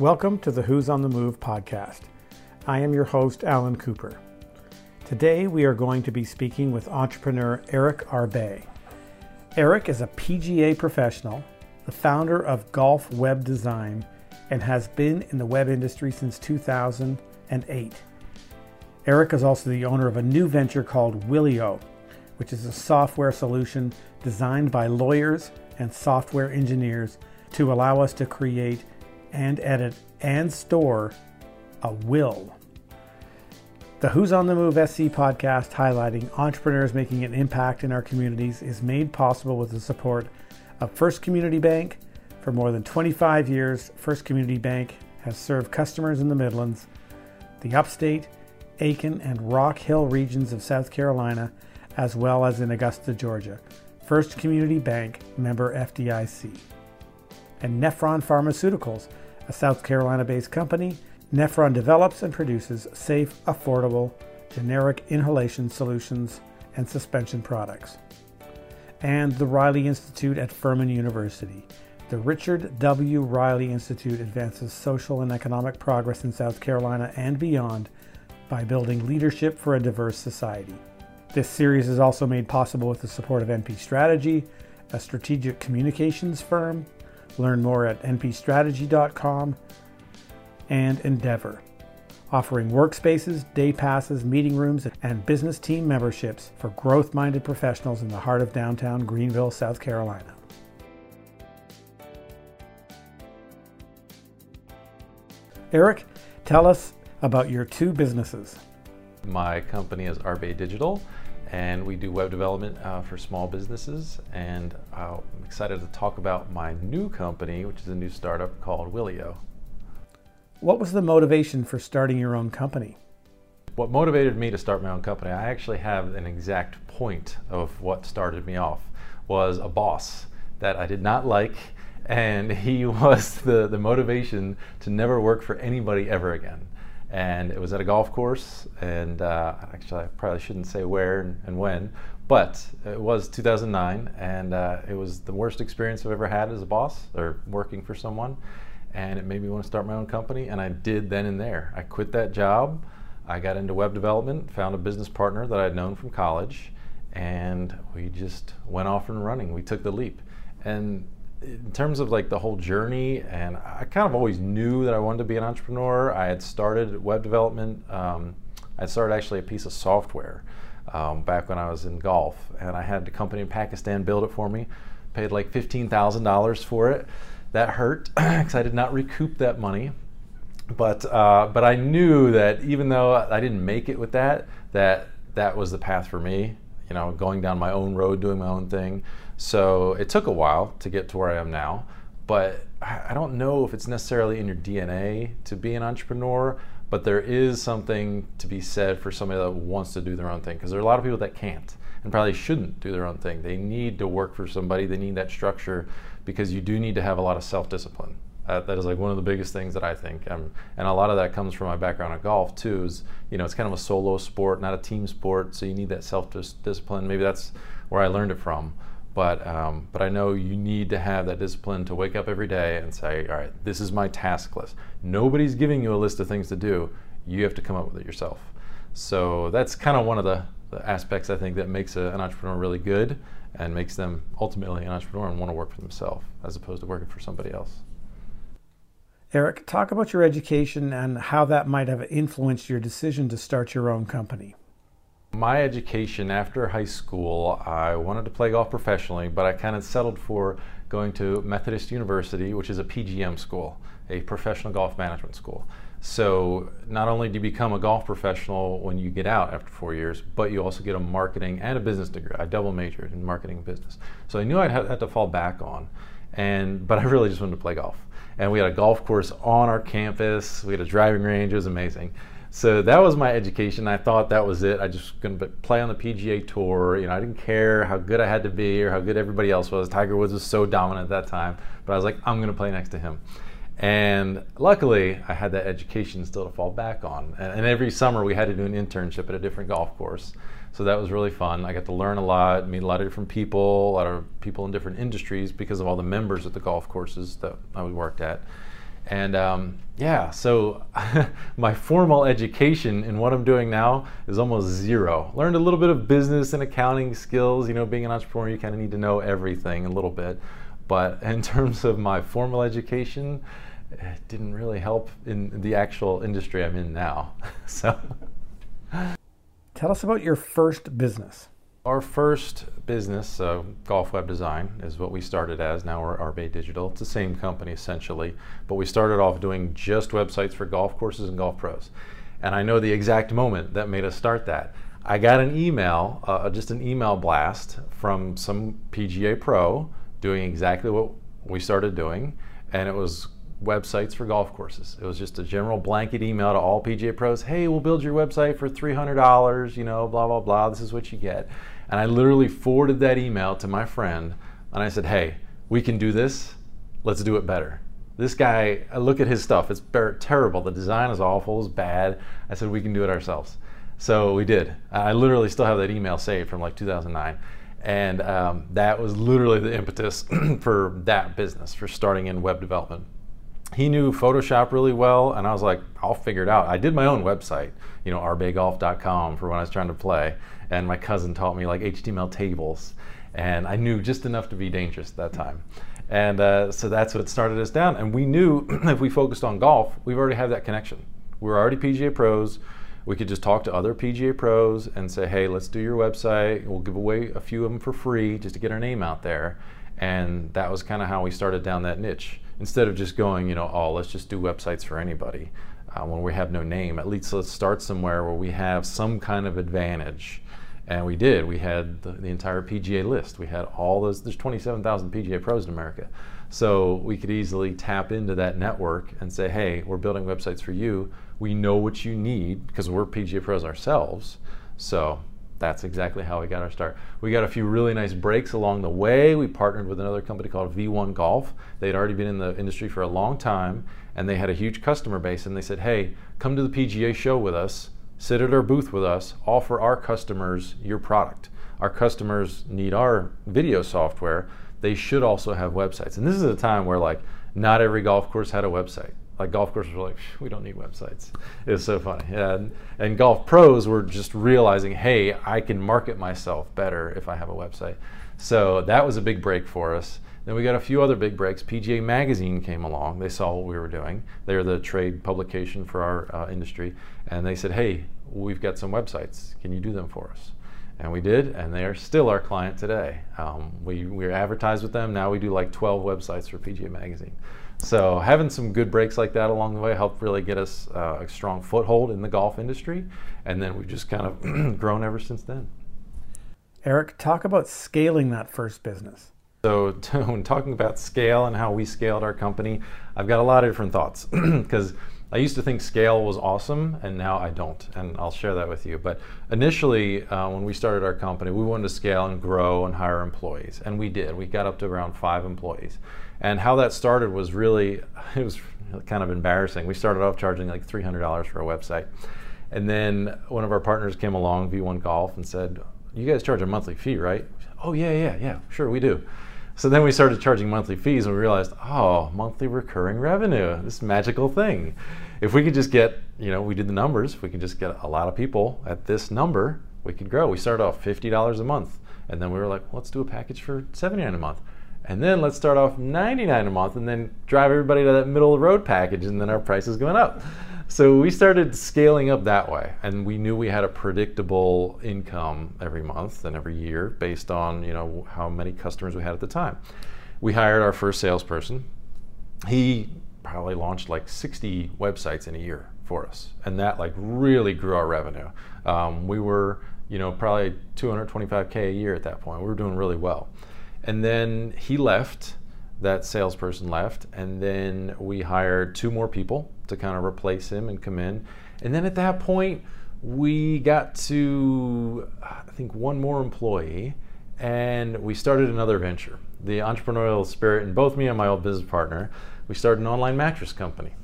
Welcome to the Who's on the Move podcast. I am your host, Alan Cooper. Today we are going to be speaking with entrepreneur Eric Arbe. Eric is a PGA professional, the founder of Golf Web Design, and has been in the web industry since 2008. Eric is also the owner of a new venture called Willio, which is a software solution designed by lawyers and software engineers to allow us to create and edit and store a will. The Who's on the Move SC podcast, highlighting entrepreneurs making an impact in our communities, is made possible with the support of First Community Bank. For more than 25 years, First Community Bank has served customers in the Midlands, the upstate, Aiken, and Rock Hill regions of South Carolina, as well as in Augusta, Georgia. First Community Bank, member FDIC. And Nephron Pharmaceuticals a South Carolina based company, Nephron develops and produces safe, affordable, generic inhalation solutions and suspension products. And the Riley Institute at Furman University. The Richard W. Riley Institute advances social and economic progress in South Carolina and beyond by building leadership for a diverse society. This series is also made possible with the support of NP Strategy, a strategic communications firm, Learn more at npstrategy.com and Endeavor, offering workspaces, day passes, meeting rooms, and business team memberships for growth minded professionals in the heart of downtown Greenville, South Carolina. Eric, tell us about your two businesses. My company is Arbe Digital and we do web development uh, for small businesses. And uh, I'm excited to talk about my new company, which is a new startup called Willio. What was the motivation for starting your own company? What motivated me to start my own company, I actually have an exact point of what started me off, was a boss that I did not like, and he was the, the motivation to never work for anybody ever again and it was at a golf course. And uh, actually, I probably shouldn't say where and, and when, but it was 2009, and uh, it was the worst experience I've ever had as a boss or working for someone. And it made me want to start my own company, and I did then and there. I quit that job. I got into web development, found a business partner that I'd known from college, and we just went off and running. We took the leap. And in terms of like the whole journey, and I kind of always knew that I wanted to be an entrepreneur. I had started web development. Um, I started actually a piece of software um, back when I was in golf, and I had a company in Pakistan build it for me. Paid like fifteen thousand dollars for it. That hurt because I did not recoup that money. But uh, but I knew that even though I didn't make it with that, that that was the path for me. You know, going down my own road, doing my own thing. So it took a while to get to where I am now, but I don't know if it's necessarily in your DNA to be an entrepreneur, but there is something to be said for somebody that wants to do their own thing because there are a lot of people that can't and probably shouldn't do their own thing. They need to work for somebody, they need that structure because you do need to have a lot of self discipline. Uh, that is like one of the biggest things that I think, um, and a lot of that comes from my background in golf too. Is you know it's kind of a solo sport, not a team sport, so you need that self discipline. Maybe that's where I learned it from. But um, but I know you need to have that discipline to wake up every day and say, all right, this is my task list. Nobody's giving you a list of things to do. You have to come up with it yourself. So that's kind of one of the, the aspects I think that makes a, an entrepreneur really good and makes them ultimately an entrepreneur and want to work for themselves as opposed to working for somebody else. Eric, talk about your education and how that might have influenced your decision to start your own company. My education after high school, I wanted to play golf professionally, but I kind of settled for going to Methodist University, which is a PGM school, a professional golf management school. So not only do you become a golf professional when you get out after four years, but you also get a marketing and a business degree. I double majored in marketing and business. So I knew I'd have to fall back on, and but I really just wanted to play golf. And we had a golf course on our campus. We had a driving range. It was amazing. So that was my education. I thought that was it. I just going to play on the PGA Tour. You know, I didn't care how good I had to be or how good everybody else was. Tiger Woods was so dominant at that time, but I was like, I'm going to play next to him. And luckily, I had that education still to fall back on. And, every summer, we had to do an internship at a different golf course. So that was really fun. I got to learn a lot, meet a lot of different people, a lot of people in different industries because of all the members at the golf courses that I worked at. And um, yeah, so my formal education in what I'm doing now is almost zero. Learned a little bit of business and accounting skills. You know, being an entrepreneur, you kind of need to know everything a little bit. But in terms of my formal education, it didn't really help in the actual industry I'm in now. so, tell us about your first business. Our first business, uh, Golf Web Design, is what we started as. Now we're Arbe Digital. It's the same company essentially, but we started off doing just websites for golf courses and golf pros. And I know the exact moment that made us start that. I got an email, uh, just an email blast from some PGA pro doing exactly what we started doing, and it was websites for golf courses. It was just a general blanket email to all PGA pros. Hey, we'll build your website for $300, you know, blah, blah, blah. This is what you get. And I literally forwarded that email to my friend and I said, hey, we can do this. Let's do it better. This guy, I look at his stuff. It's terrible. The design is awful. It's bad. I said, we can do it ourselves. So we did. I literally still have that email saved from like 2009. And um, that was literally the impetus for that business, for starting in web development he knew Photoshop really well, and I was like, I'll figure it out. I did my own website, you know, rbgolf.com for when I was trying to play, and my cousin taught me like HTML tables, and I knew just enough to be dangerous at that time. And uh, so that's what started us down. And we knew if we focused on golf, we've already had that connection. We were already PGA pros. We could just talk to other PGA pros and say, hey, let's do your website. We'll give away a few of them for free just to get our name out there. And that was kind of how we started down that niche instead of just going, you know, oh, let's just do websites for anybody uh, when we have no name. At least let's start somewhere where we have some kind of advantage. And we did. We had the, the entire PGA list. We had all those. There's 27,000 PGA pros in America, so we could easily tap into that network and say, "Hey, we're building websites for you. We know what you need because we're PGA pros ourselves." So that's exactly how we got our start. We got a few really nice breaks along the way. We partnered with another company called V1 Golf. They'd already been in the industry for a long time and they had a huge customer base and they said, "Hey, come to the PGA show with us, sit at our booth with us, offer our customers your product. Our customers need our video software. They should also have websites." And this is a time where like not every golf course had a website like golf courses were like, we don't need websites. It was so funny. And, and golf pros were just realizing, hey, I can market myself better if I have a website. So that was a big break for us. Then we got a few other big breaks. PGA Magazine came along. They saw what we were doing. They're the trade publication for our uh, industry. And they said, hey, we've got some websites. Can you do them for us? And we did, and they are still our client today. Um, we, we advertised with them. Now we do like 12 websites for PGA Magazine. So having some good breaks like that along the way helped really get us uh, a strong foothold in the golf industry, and then we've just kind of grown ever since then. Eric, talk about scaling that first business. So when talking about scale and how we scaled our company, I've got a lot of different thoughts because I used to think scale was awesome, and now I don't, and I'll share that with you. But initially, uh, when we started our company, we wanted to scale and grow and hire employees, and we did. We got up to around five employees. And how that started was really, it was kind of embarrassing. We started off charging like $300 for a website. And then one of our partners came along, V1 Golf, and said, You guys charge a monthly fee, right? Oh, yeah, yeah, yeah, sure, we do. So then we started charging monthly fees and we realized, oh, monthly recurring revenue, this magical thing. If we could just get, you know, we did the numbers, if we could just get a lot of people at this number, we could grow. We started off $50 a month. And then we were like, let's do a package for 79 a month. And then let's start off 99 a month and then drive everybody to that middle of the road package and then our price is going up. So we started scaling up that way, and we knew we had a predictable income every month and every year based on you know how many customers we had at the time. We hired our first salesperson. He probably launched like 60 websites in a year for us, and that like really grew our revenue. Um, we were you know probably 225k a year at that point. We were doing really well, and then he left that salesperson left, and then we hired two more people to kind of replace him and come in. And then at that point, we got to, I think, one more employee, and we started another venture. The entrepreneurial spirit in both me and my old business partner, we started an online mattress company.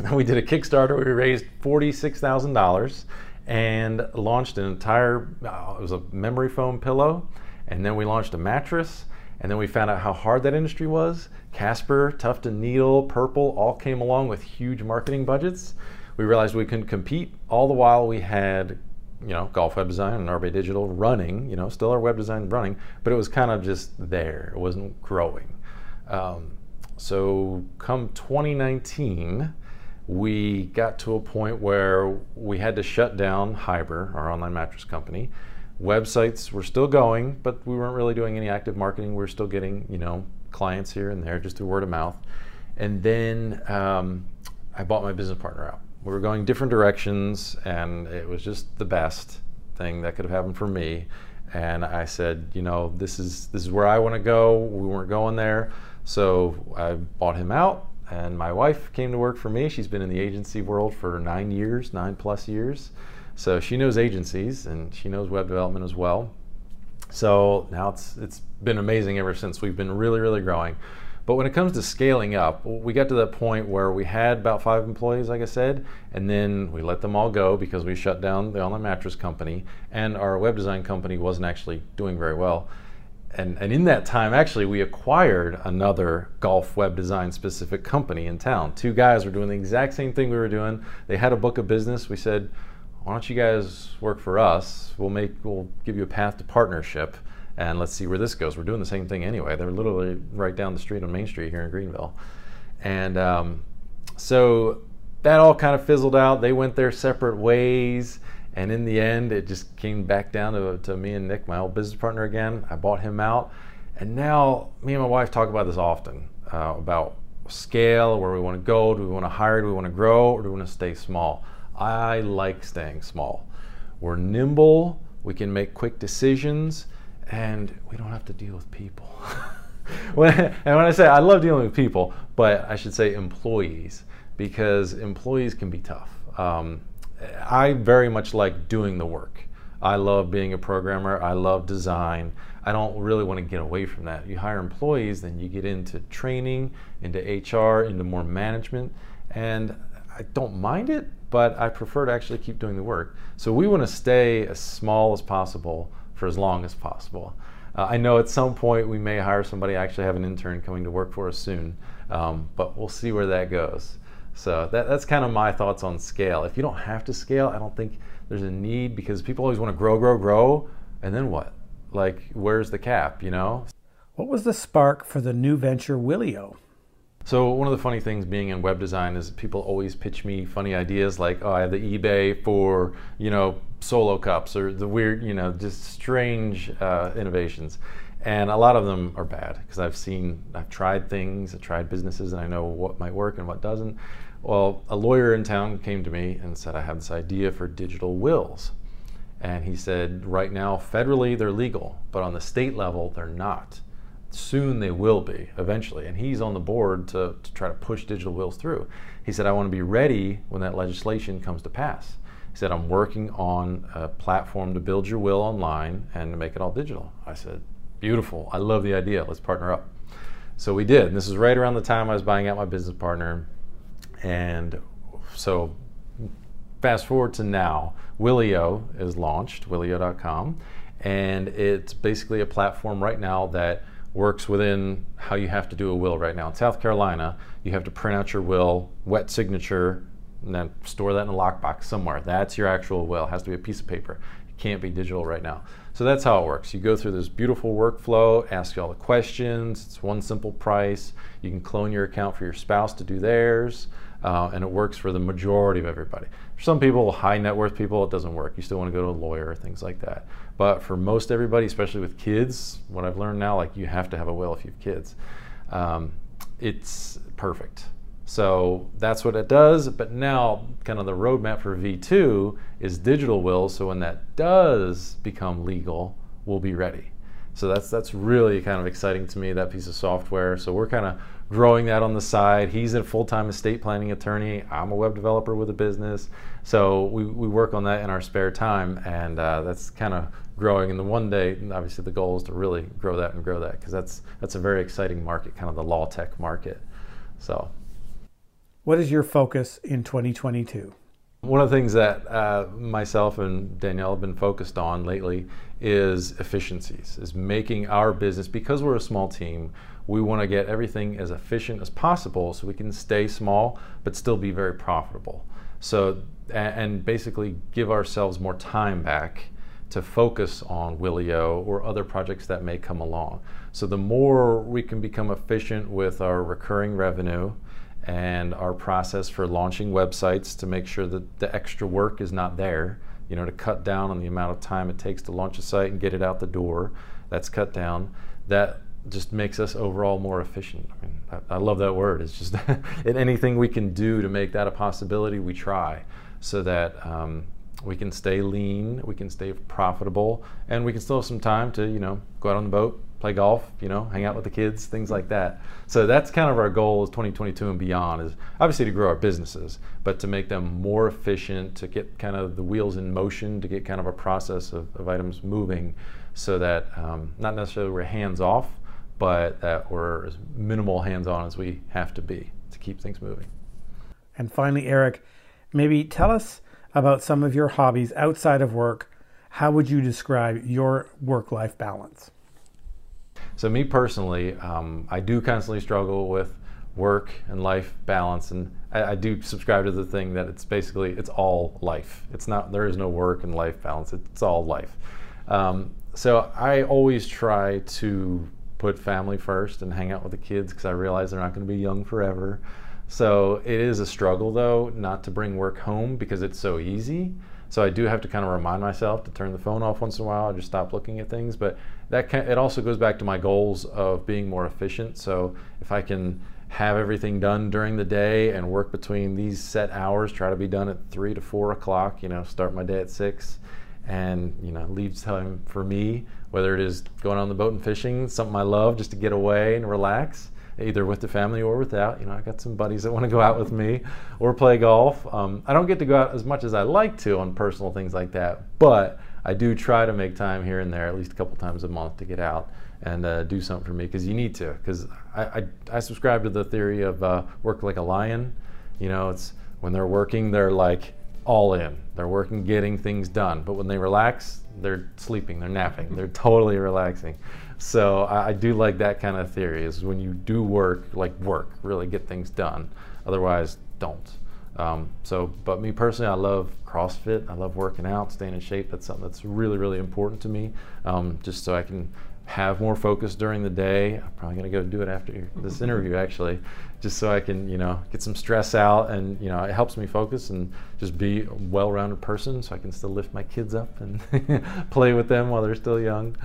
We did a Kickstarter, we raised $46,000 and launched an entire, uh, it was a memory foam pillow, and then we launched a mattress And then we found out how hard that industry was. Casper, Tuft and Needle, Purple all came along with huge marketing budgets. We realized we couldn't compete. All the while we had, you know, Golf Web Design and Arbe Digital running, you know, still our web design running, but it was kind of just there. It wasn't growing. Um, so come 2019, we got to a point where we had to shut down Hyber, our online mattress company. Websites were still going, but we weren't really doing any active marketing. We were still getting, you know, clients here and there just through word of mouth. And then um, I bought my business partner out. We were going different directions, and it was just the best thing that could have happened for me. And I said, you know, this is this is where I want to go. We weren't going there, so I bought him out and my wife came to work for me. She's been in the agency world for nine years, nine plus years. So she knows agencies and she knows web development as well. So now it's it's been amazing ever since. We've been really, really growing. But when it comes to scaling up, we got to that point where we had about five employees, like I said, and then we let them all go because we shut down the online mattress company and our web design company wasn't actually doing very well and, and in that time, actually, we acquired another golf web design specific company in town. Two guys were doing the exact same thing we were doing. They had a book of business. We said, why don't you guys work for us? We'll make, we'll give you a path to partnership and let's see where this goes. We're doing the same thing anyway. They're literally right down the street on Main Street here in Greenville. And um, so that all kind of fizzled out. They went their separate ways. And in the end, it just came back down to, to me and Nick, my old business partner again. I bought him out. And now me and my wife talk about this often uh, about scale, where we want to go. Do we want to hire? Do we want to grow? Or do we want to stay small? I like staying small. We're nimble, we can make quick decisions, and we don't have to deal with people. when, and when I say I love dealing with people, but I should say employees, because employees can be tough. Um, I very much like doing the work. I love being a programmer. I love design. I don't really want to get away from that. You hire employees, then you get into training, into HR, into more management, and I don't mind it, but I prefer to actually keep doing the work. So we want to stay as small as possible for as long as possible. Uh, I know at some point we may hire somebody. I actually have an intern coming to work for us soon, um, but we'll see where that goes. So that, that's kind of my thoughts on scale. If you don't have to scale, I don't think there's a need because people always want to grow, grow, grow, and then what? Like, where's the cap, you know? What was the spark for the new venture Willio? So one of the funny things being in web design is people always pitch me funny ideas like, oh, I have the eBay for, you know, solo cups or the weird, you know, just strange uh, innovations. And a lot of them are bad because I've seen, I've tried things, I've tried businesses, and I know what might work and what doesn't. Well, a lawyer in town came to me and said, I have this idea for digital wills. And he said, right now, federally, they're legal, but on the state level, they're not. Soon they will be, eventually. And he's on the board to, to try to push digital wills through. He said, I want to be ready when that legislation comes to pass. He said, I'm working on a platform to build your will online and to make it all digital. I said, Beautiful. I love the idea. Let's partner up. So we did. And this is right around the time I was buying out my business partner. And so fast forward to now, Willio is launched, willio.com, and it's basically a platform right now that works within how you have to do a will right now. In South Carolina, you have to print out your will, wet signature, and then store that in a lockbox somewhere. That's your actual will. It has to be a piece of paper. It can't be digital right now. So that's how it works. You go through this beautiful workflow, ask all the questions. It's one simple price. You can clone your account for your spouse to do theirs uh, and it works for the majority of everybody. For some people, high net worth people, it doesn't work. You still want to go to a lawyer, things like that. But for most everybody, especially with kids, what I've learned now, like you have to have a will if you have kids. Um, it's perfect. So that's what it does. But now, kind of the roadmap for V2 is digital wills. So when that does become legal, we'll be ready. So that's that's really kind of exciting to me that piece of software. So we're kind of growing that on the side. He's a full time estate planning attorney. I'm a web developer with a business. So we, we work on that in our spare time, and uh, that's kind of growing. And the one day, obviously, the goal is to really grow that and grow that because that's that's a very exciting market, kind of the law tech market. So, what is your focus in 2022? One of the things that uh, myself and Danielle have been focused on lately is efficiencies, is making our business, because we're a small team, we want to get everything as efficient as possible so we can stay small but still be very profitable. So, and basically give ourselves more time back to focus on Willio or other projects that may come along. So, the more we can become efficient with our recurring revenue, and our process for launching websites to make sure that the extra work is not there, you know, to cut down on the amount of time it takes to launch a site and get it out the door. That's cut down. That just makes us overall more efficient. I mean, I, I love that word. It's just anything we can do to make that a possibility, we try so that um, we can stay lean, we can stay profitable, and we can still have some time to, you know, go out on the boat, play golf, you know, hang out with the kids, things like that. So that's kind of our goal is 2022 and beyond is obviously to grow our businesses, but to make them more efficient, to get kind of the wheels in motion, to get kind of a process of, of items moving so that um, not necessarily we're hands off, but that we're as minimal hands on as we have to be to keep things moving. And finally, Eric, maybe tell us about some of your hobbies outside of work. How would you describe your work life balance? So me personally, um, I do constantly struggle with work and life balance, and I, I, do subscribe to the thing that it's basically it's all life. It's not there is no work and life balance. It's all life. Um, so I always try to put family first and hang out with the kids because I realize they're not going to be young forever. So it is a struggle though not to bring work home because it's so easy. So I do have to kind of remind myself to turn the phone off once in a while, or just stop looking at things. But that can, it also goes back to my goals of being more efficient. So if I can have everything done during the day and work between these set hours, try to be done at three to four o'clock. You know, start my day at six, and you know, leave time for me. Whether it is going on the boat and fishing, something I love, just to get away and relax either with the family or without. You know, I got some buddies that want to go out with me or play golf. Um, I don't get to go out as much as I like to on personal things like that, but I do try to make time here and there, at least a couple times a month, to get out and uh, do something for me because you need to. Because I, I, I, subscribe to the theory of uh, work like a lion. You know, it's when they're working, they're like all in. They're working, getting things done. But when they relax, they're sleeping, they're napping, they're totally relaxing. So I, I, do like that kind of theory is when you do work, like work, really get things done. Otherwise, don't. Um, so, but me personally, I love CrossFit. I love working out, staying in shape. That's something that's really, really important to me. Um, just so I can have more focus during the day. I'm probably gonna go do it after this interview, actually, just so I can, you know, get some stress out, and you know, it helps me focus and just be a well-rounded person, so I can still lift my kids up and play with them while they're still young.